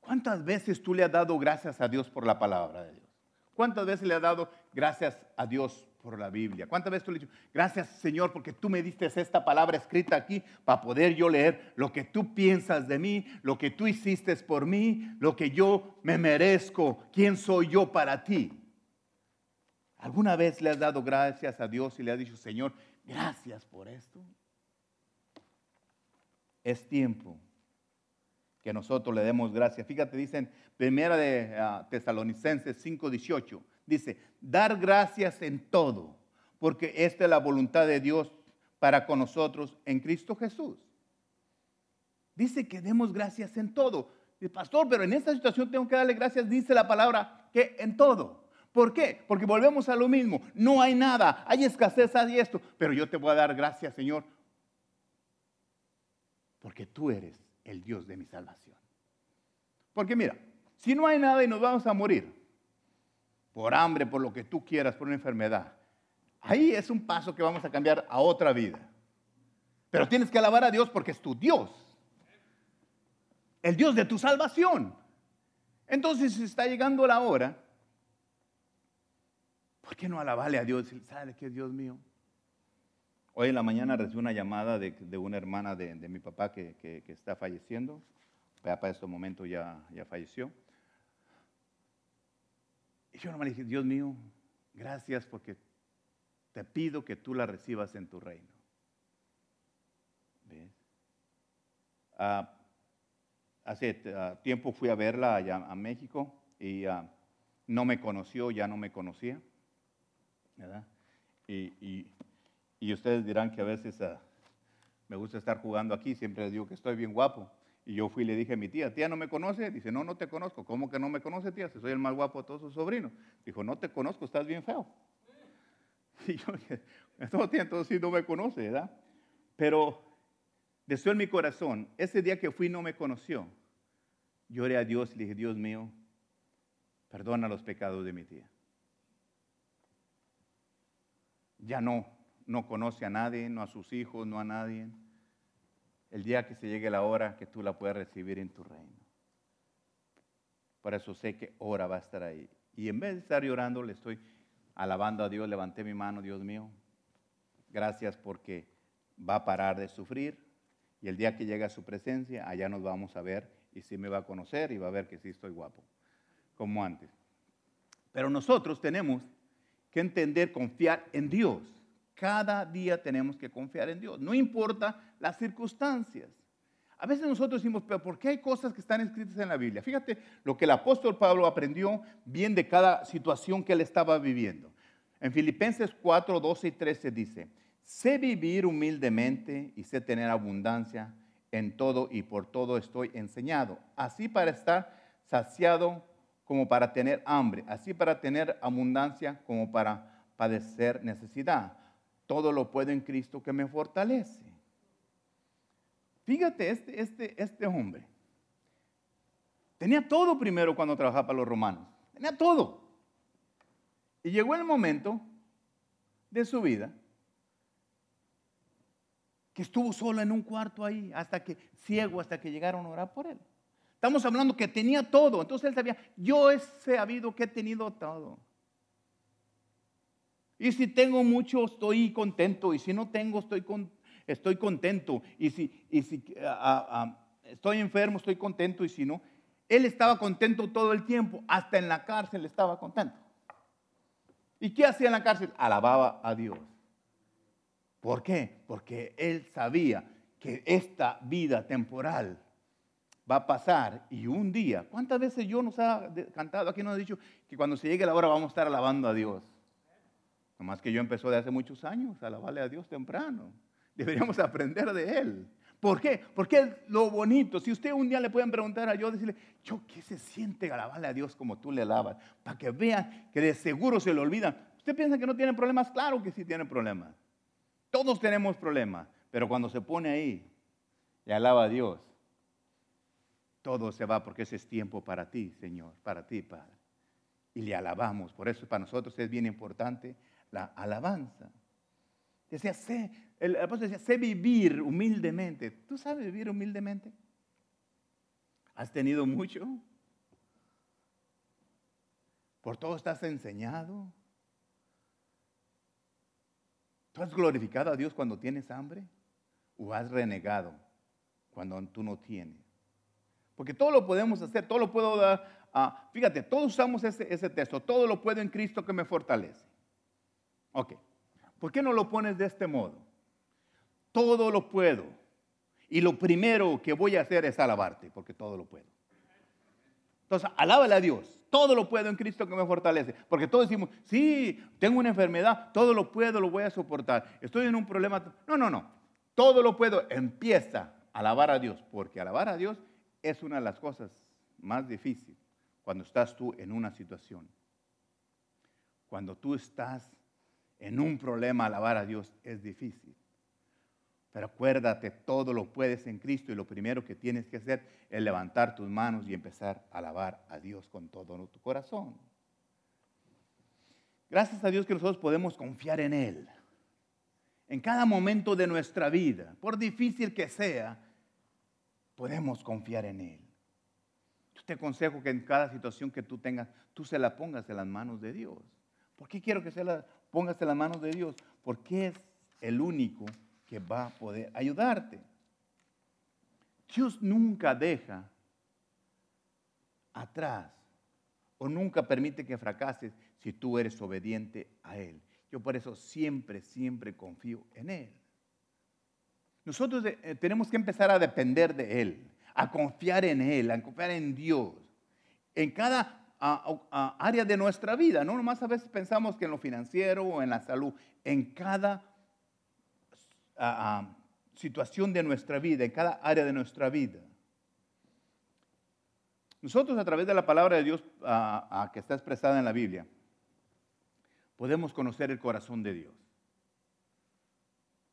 ¿Cuántas veces tú le has dado gracias a Dios por la palabra de Dios? ¿Cuántas veces le has dado gracias a Dios por la Biblia? ¿Cuántas veces tú le has dicho, gracias Señor porque tú me diste esta palabra escrita aquí para poder yo leer lo que tú piensas de mí, lo que tú hiciste por mí, lo que yo me merezco, quién soy yo para ti? ¿Alguna vez le has dado gracias a Dios y le has dicho, Señor, gracias por esto? Es tiempo que nosotros le demos gracias. Fíjate, dicen, primera de uh, Tesalonicenses 5:18, dice, dar gracias en todo, porque esta es la voluntad de Dios para con nosotros en Cristo Jesús. Dice que demos gracias en todo. Pastor, pero en esta situación tengo que darle gracias, dice la palabra, que en todo. ¿Por qué? Porque volvemos a lo mismo. No hay nada, hay escasez, hay esto, pero yo te voy a dar gracias, Señor, porque tú eres el Dios de mi salvación. Porque mira, si no hay nada y nos vamos a morir, por hambre, por lo que tú quieras, por una enfermedad, ahí es un paso que vamos a cambiar a otra vida. Pero tienes que alabar a Dios porque es tu Dios, el Dios de tu salvación. Entonces, está llegando la hora, ¿por qué no alabarle a Dios? ¿Sabe qué Dios mío? Hoy en la mañana recibí una llamada de, una hermana de, mi papá que, está falleciendo. Papá en este momento ya, falleció. Y yo nomás dije, Dios mío, gracias porque te pido que tú la recibas en tu reino. ¿Ves? Ah, hace ah, tiempo fui a verla allá a México y ah, no me conoció, ya no me conocía. y ustedes dirán que a veces ah, me gusta estar jugando aquí, siempre les digo que estoy bien guapo. Y yo fui y le dije a mi tía, tía, ¿no me conoce? Dice, no, no te conozco. ¿Cómo que no me conoce, tía? Si soy el más guapo de todos sus sobrinos. Dijo, no te conozco, estás bien feo. Y yo dije, entonces sí no me conoce, ¿verdad? Pero deseo en mi corazón, ese día que fui no me conoció. Lloré a Dios y le dije, Dios mío, perdona los pecados de mi tía. Ya no, no conoce a nadie, no a sus hijos, no a nadie. El día que se llegue la hora que tú la puedas recibir en tu reino. Por eso sé que hora va a estar ahí. Y en vez de estar llorando, le estoy alabando a Dios, levanté mi mano, Dios mío. Gracias porque va a parar de sufrir. Y el día que llegue a su presencia, allá nos vamos a ver y sí me va a conocer y va a ver que sí estoy guapo, como antes. Pero nosotros tenemos que entender, confiar en Dios. Cada día tenemos que confiar en Dios, no importa las circunstancias. A veces nosotros decimos, pero ¿por qué hay cosas que están escritas en la Biblia? Fíjate lo que el apóstol Pablo aprendió bien de cada situación que él estaba viviendo. En Filipenses 4, 12 y 13 dice, sé vivir humildemente y sé tener abundancia en todo y por todo estoy enseñado, así para estar saciado como para tener hambre, así para tener abundancia como para padecer necesidad todo lo puedo en Cristo que me fortalece. Fíjate, este, este, este hombre tenía todo primero cuando trabajaba para los romanos. Tenía todo. Y llegó el momento de su vida que estuvo solo en un cuarto ahí, hasta que ciego, hasta que llegaron a orar por él. Estamos hablando que tenía todo. Entonces él sabía, yo he sabido que he tenido todo. Y si tengo mucho, estoy contento. Y si no tengo, estoy, estoy contento. Y si, y si ah, estoy enfermo, estoy contento. Y si no, él estaba contento todo el tiempo. Hasta en la cárcel estaba contento. ¿Y qué hacía en la cárcel? Alababa a Dios. ¿Por qué? Porque él sabía que esta vida temporal va a pasar y un día, ¿cuántas veces yo nos ha cantado aquí nos ha dicho que cuando se llegue la hora vamos a estar alabando a Dios? Nomás que yo empezó de hace muchos años a alabarle a Dios temprano. Deberíamos aprender de Él. ¿Por qué? Porque es lo bonito. Si usted un día le pueden preguntar a yo, decirle, yo, ¿qué se siente alabarle a Dios como tú le alabas? Para que vean que de seguro se le olvidan. ¿Usted piensa que no tiene problemas? Claro que sí tiene problemas. Todos tenemos problemas. Pero cuando se pone ahí y alaba a Dios, todo se va porque ese es tiempo para ti, Señor, para ti, Padre. Y le alabamos. Por eso para nosotros es bien importante la alabanza. Decía, sé, el apóstol decía, sé vivir humildemente. ¿Tú sabes vivir humildemente? ¿Has tenido mucho? ¿Por todo estás enseñado? ¿Tú has glorificado a Dios cuando tienes hambre? ¿O has renegado cuando tú no tienes? Porque todo lo podemos hacer, todo lo puedo dar. fíjate, todos usamos ese, ese texto, todo lo puedo en Cristo que me fortalece. Ok, ¿por qué no lo pones de este modo? Todo lo puedo. Y lo primero que voy a hacer es alabarte, porque todo lo puedo. Entonces, alábale a Dios. Todo lo puedo en Cristo que me fortalece. Porque todos decimos, sí, tengo una enfermedad, todo lo puedo, lo voy a soportar. Estoy en un problema. No, no, no. Todo lo puedo. Empieza a alabar a Dios, porque alabar a Dios es una de las cosas más difíciles cuando estás tú en una situación. Cuando tú estás en un problema, alabar a Dios es difícil. Pero acuérdate, todo lo puedes en Cristo y lo primero que tienes que hacer es levantar tus manos y empezar a alabar a Dios con todo tu corazón. Gracias a Dios que nosotros podemos confiar en Él. En cada momento de nuestra vida, por difícil que sea, podemos confiar en Él. Yo te aconsejo que en cada situación que tú tengas, tú se la pongas en las manos de Dios. ¿Por qué quiero que se la pongas en las manos de Dios? Porque es el único que va a poder ayudarte. Dios nunca deja atrás o nunca permite que fracases si tú eres obediente a Él. Yo por eso siempre, siempre confío en Él. Nosotros eh, tenemos que empezar a depender de Él, a confiar en Él, a confiar en Dios. En cada área de nuestra vida, no nomás a veces pensamos que en lo financiero o en la salud, en cada situación de nuestra vida, en cada área de nuestra vida. Nosotros a través de la palabra de Dios que está expresada en la Biblia, podemos conocer el corazón de Dios.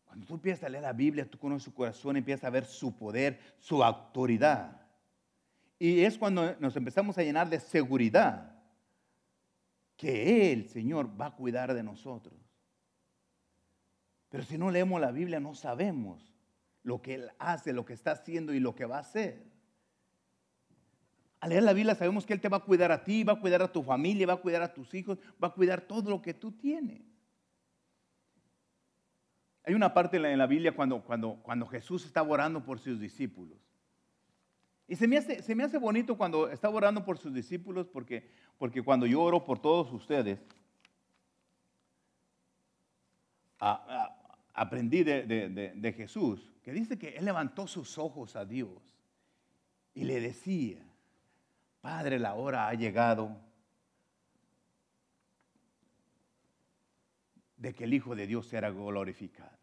Cuando tú empiezas a leer la Biblia, tú conoces su corazón, empiezas a ver su poder, su autoridad. Y es cuando nos empezamos a llenar de seguridad que Él, Señor, va a cuidar de nosotros. Pero si no leemos la Biblia, no sabemos lo que Él hace, lo que está haciendo y lo que va a hacer. Al leer la Biblia sabemos que Él te va a cuidar a ti, va a cuidar a tu familia, va a cuidar a tus hijos, va a cuidar todo lo que tú tienes. Hay una parte en la, Biblia cuando, cuando, cuando Jesús estaba orando por sus discípulos. Y se me hace, se me hace bonito cuando estaba orando por sus discípulos porque, porque cuando yo oro por todos ustedes, aprendí de, Jesús, que dice que él levantó sus ojos a Dios y le decía, Padre, la hora ha llegado de que el Hijo de Dios sea glorificado.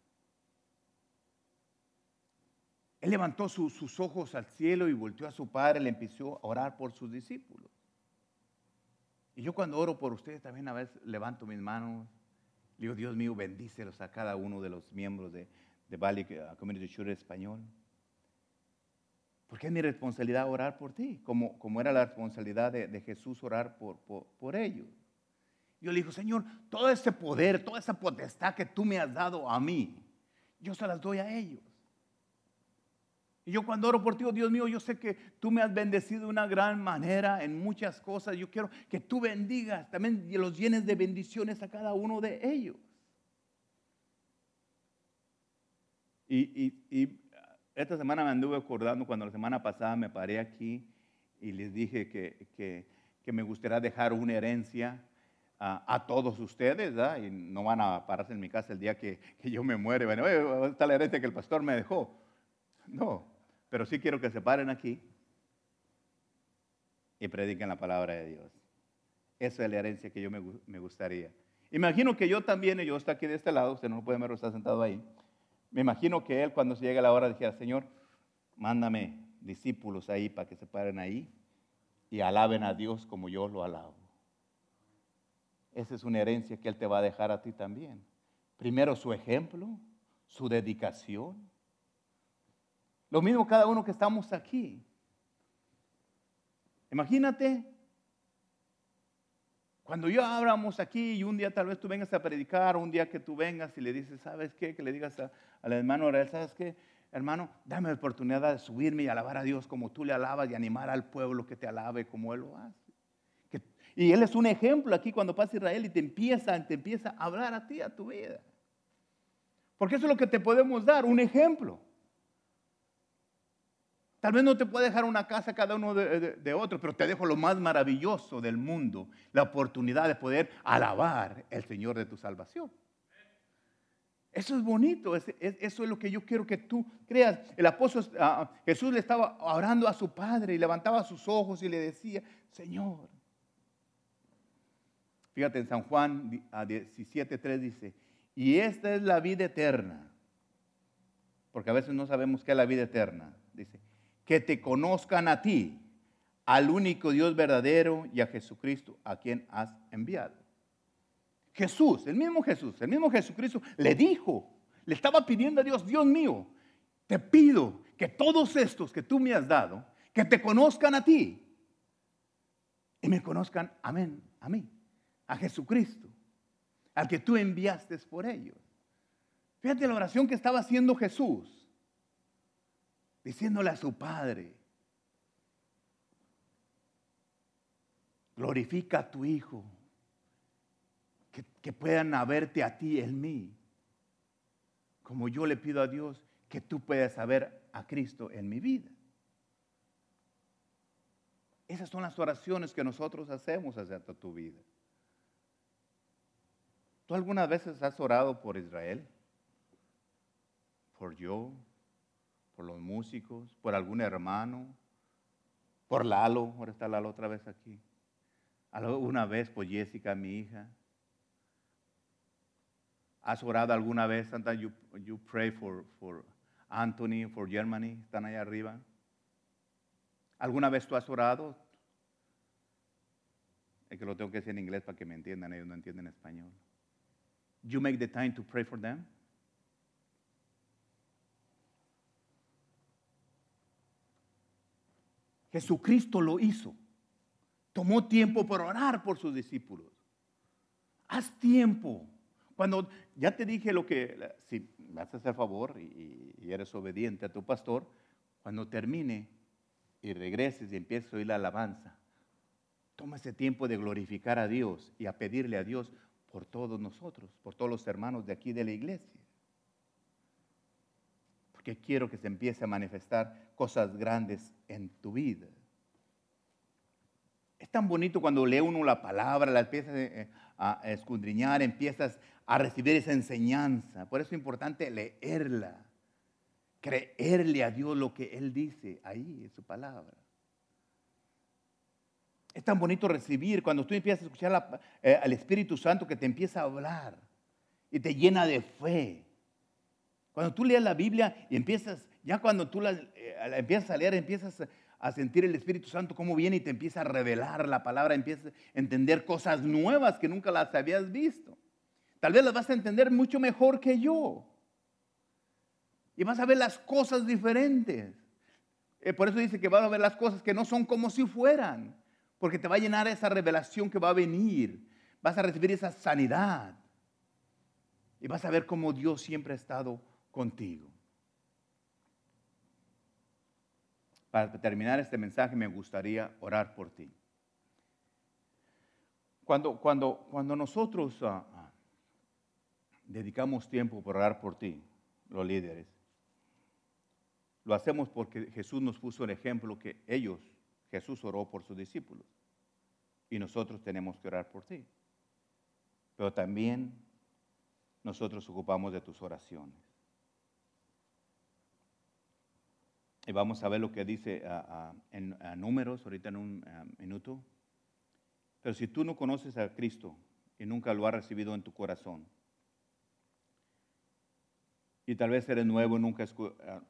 Él levantó sus ojos al cielo y volteó a su Padre, le empezó a orar por sus discípulos. Y yo cuando oro por ustedes también a veces levanto mis manos digo, Dios mío, bendícelos a cada uno de los miembros de, de Valley Community Church Español. Porque es mi responsabilidad orar por ti, como, como era la responsabilidad de, Jesús orar por, por, ellos. Yo le digo, Señor, todo ese poder, toda esa potestad que tú me has dado a mí, yo se las doy a ellos. Y yo cuando oro por ti, oh Dios mío, yo sé que tú me has bendecido de una gran manera en muchas cosas. Yo quiero que tú bendigas, también los llenes de bendiciones a cada uno de ellos. Y, esta semana me anduve acordando cuando la semana pasada me paré aquí y les dije que, me gustaría dejar una herencia a, todos ustedes, ¿verdad? Y no van a pararse en mi casa el día que, yo me muere. Bueno, ¿dónde está la herencia que el pastor me dejó? No, pero sí quiero que se paren aquí y prediquen la palabra de Dios. Esa es la herencia que yo me, gustaría. Imagino que yo también, y yo estoy aquí de este lado, usted no lo puede ver, está sentado ahí. Me imagino que él cuando se llega la hora dijera, Señor, mándame discípulos ahí para que se paren ahí y alaben a Dios como yo lo alabo. Esa es una herencia que Él te va a dejar a ti también. Primero su ejemplo, su dedicación. Lo mismo cada uno que estamos aquí. Imagínate cuando yo abramos aquí y un día tal vez tú vengas a predicar, un día que tú vengas y le dices, ¿sabes qué? Que le digas al hermano Orel, ¿sabes qué? Hermano, dame la oportunidad de subirme y alabar a Dios como tú le alabas y animar al pueblo que te alabe como Él lo hace. y Él es un ejemplo aquí cuando pasa Israel y te empieza, te empieza a hablar a ti, a tu vida. Porque eso es lo que te podemos dar, un ejemplo. Tal vez no te puede dejar una casa cada uno de, otro, pero te dejo lo más maravilloso del mundo, la oportunidad de poder alabar el Señor de tu salvación. Eso es bonito, eso es lo que yo quiero que tú creas. El apóstol ah, Jesús le estaba orando a su Padre y levantaba sus ojos y le decía, Señor. Fíjate en San Juan 17.3 dice, y esta es la vida eterna, porque a veces no sabemos qué es la vida eterna. Que te conozcan a ti, al único Dios verdadero y a Jesucristo, a quien has enviado. Jesús, el mismo Jesús, el mismo Jesucristo le dijo, le estaba pidiendo a Dios, Dios mío, te pido que todos estos que tú me has dado, que te conozcan a ti y me conozcan, amén, a mí, a Jesucristo, al que tú enviaste por ellos. Fíjate la oración que estaba haciendo Jesús diciéndole a su Padre, glorifica a tu Hijo, que, que puedan verte a ti en mí, como yo le pido a Dios que tú puedas saber a Cristo en mi vida. Esas son las oraciones que nosotros hacemos hacia tu vida. ¿Tú algunas veces has orado por Israel? ¿Por yo? Por los músicos, por algún hermano, por Lalo, ahora está Lalo otra vez aquí. Una vez por Jessica, mi hija. ¿Has orado alguna vez? Sometimes you, you pray for, for Anthony, for Germany, están allá arriba. ¿Alguna vez tú has orado? Es que lo tengo que decir en inglés para que me entiendan, ellos no entienden español. You make the time to pray for them? Jesucristo lo hizo. Tomó tiempo para orar por sus discípulos. Haz tiempo. Cuando ya te dije lo que, si vas a hacer favor y, eres obediente a tu pastor, cuando termine y regreses y empieces a oír la alabanza, toma ese tiempo de glorificar a Dios y a pedirle a Dios por todos nosotros, por todos los hermanos de aquí de la iglesia. Porque quiero que se empiece a manifestar cosas grandes en tu vida. Es tan bonito cuando lee uno la palabra, la empiezas eh, a escudriñar, empiezas a recibir esa enseñanza. Por eso es importante leerla, creerle a Dios lo que Él dice ahí en su palabra. Es tan bonito recibir cuando tú empiezas a escuchar eh, al Espíritu Santo que te empieza a hablar y te llena de fe. Cuando tú lees la Biblia y empiezas, ya cuando tú la, eh, empiezas a leer, empiezas a sentir el Espíritu Santo cómo viene y te empieza a revelar la palabra, empiezas a entender cosas nuevas que nunca las habías visto. Tal vez las vas a entender mucho mejor que yo. Y vas a ver las cosas diferentes. Eh, por eso dice que vas a ver las cosas que no son como si fueran. Porque te va a llenar esa revelación que va a venir. Vas a recibir esa sanidad. Y vas a ver cómo Dios siempre ha estado contigo. Para terminar este mensaje me gustaría orar por ti. Cuando, cuando, cuando nosotros ah, ah, dedicamos tiempo para orar por ti, los líderes, lo hacemos porque Jesús nos puso el ejemplo que ellos, Jesús oró por sus discípulos y nosotros tenemos que orar por ti. Pero también nosotros ocupamos de tus oraciones. Y vamos a ver lo que dice ah, ah, en números ahorita en un ah, minuto. Pero si tú no conoces a Cristo y nunca lo has recibido en tu corazón, Y tal vez eres nuevo y nunca ah,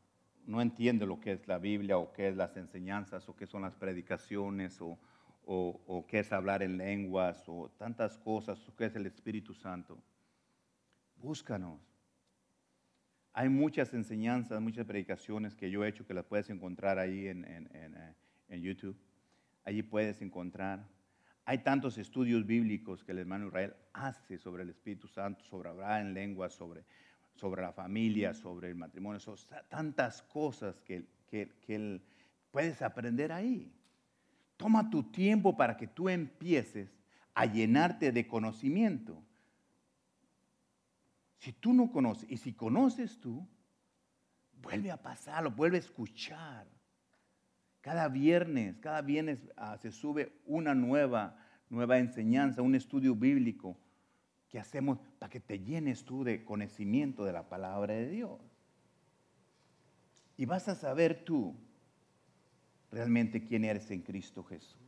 no entiende lo que es la Biblia o qué es las enseñanzas o qué son las predicaciones o, o- o qué es hablar en lenguas o tantas cosas, o qué es el Espíritu Santo. Búscanos. Hay muchas enseñanzas, muchas predicaciones que yo he hecho que las puedes encontrar ahí eh, en YouTube. Allí puedes encontrar. Hay tantos estudios bíblicos que el hermano Israel hace sobre el Espíritu Santo, sobre hablar en lenguas, sobre, sobre la familia, sobre el matrimonio, tantas cosas que, que, puedes aprender ahí. Toma tu tiempo para que tú empieces a llenarte de conocimiento. Si tú no conoces, y si conoces tú, vuelve a pasarlo, vuelve a escuchar. Cada viernes, cada viernes ah, se sube una nueva, nueva enseñanza, un estudio bíblico que hacemos para que te llenes tú de conocimiento de la palabra de Dios. Y vas a saber tú realmente quién eres en Cristo Jesús.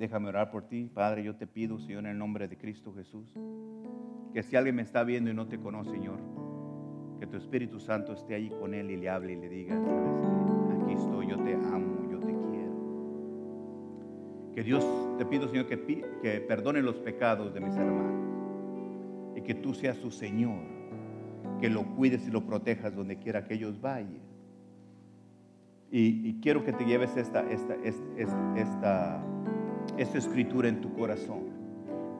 Déjame orar por ti, Padre. Yo te pido, Señor, en el nombre de Cristo Jesús, que si alguien me está viendo y no te conoce, Señor, que tu Espíritu Santo esté allí con él y le hable y le diga, "¿Sabes qué? aquí estoy, yo te amo, yo te quiero. Que Dios, te pido, Señor, que, perdone los pecados de mis hermanos y que tú seas su Señor, que lo cuides y lo protejas donde quiera que ellos vayan. Y, quiero que te lleves esta, esta, esta, esta- esta escritura en tu corazón.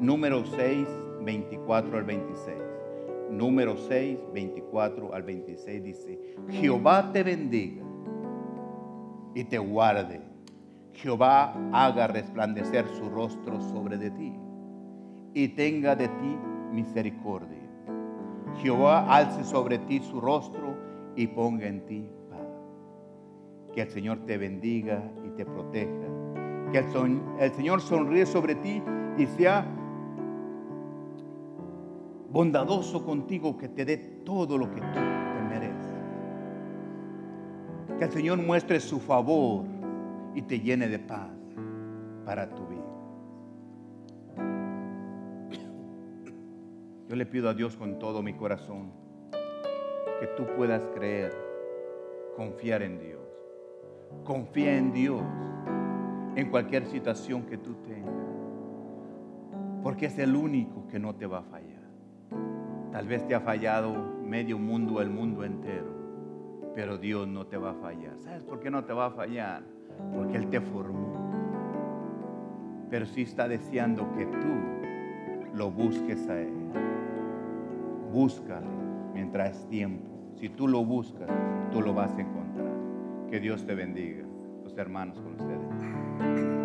Número 6, 24 al 26. Número 6, 24 al 26 dice, Jehová te bendiga y te guarde. Jehová haga resplandecer su rostro sobre de ti y tenga de ti misericordia. Jehová alce sobre ti su rostro y ponga en ti paz. Que el Señor te bendiga y te proteja. Que el, Señor sonríe sobre ti y sea bondadoso contigo, que te dé todo lo que tú te mereces. Que el Señor muestre su favor y te llene de paz para tu vida. Yo le pido a Dios con todo mi corazón que tú puedas creer, confiar en Dios. Confía en Dios en cualquier situación que tú tengas. Porque es el único que no te va a fallar. Tal vez te ha fallado medio mundo, el mundo entero. Pero Dios no te va a fallar. ¿Sabes por qué no te va a fallar? Porque Él te formó. Pero sí está deseando que tú lo busques a Él. Búscale mientras es tiempo. Si tú lo buscas, tú lo vas a encontrar. Que Dios te bendiga. Los hermanos con ustedes. Yo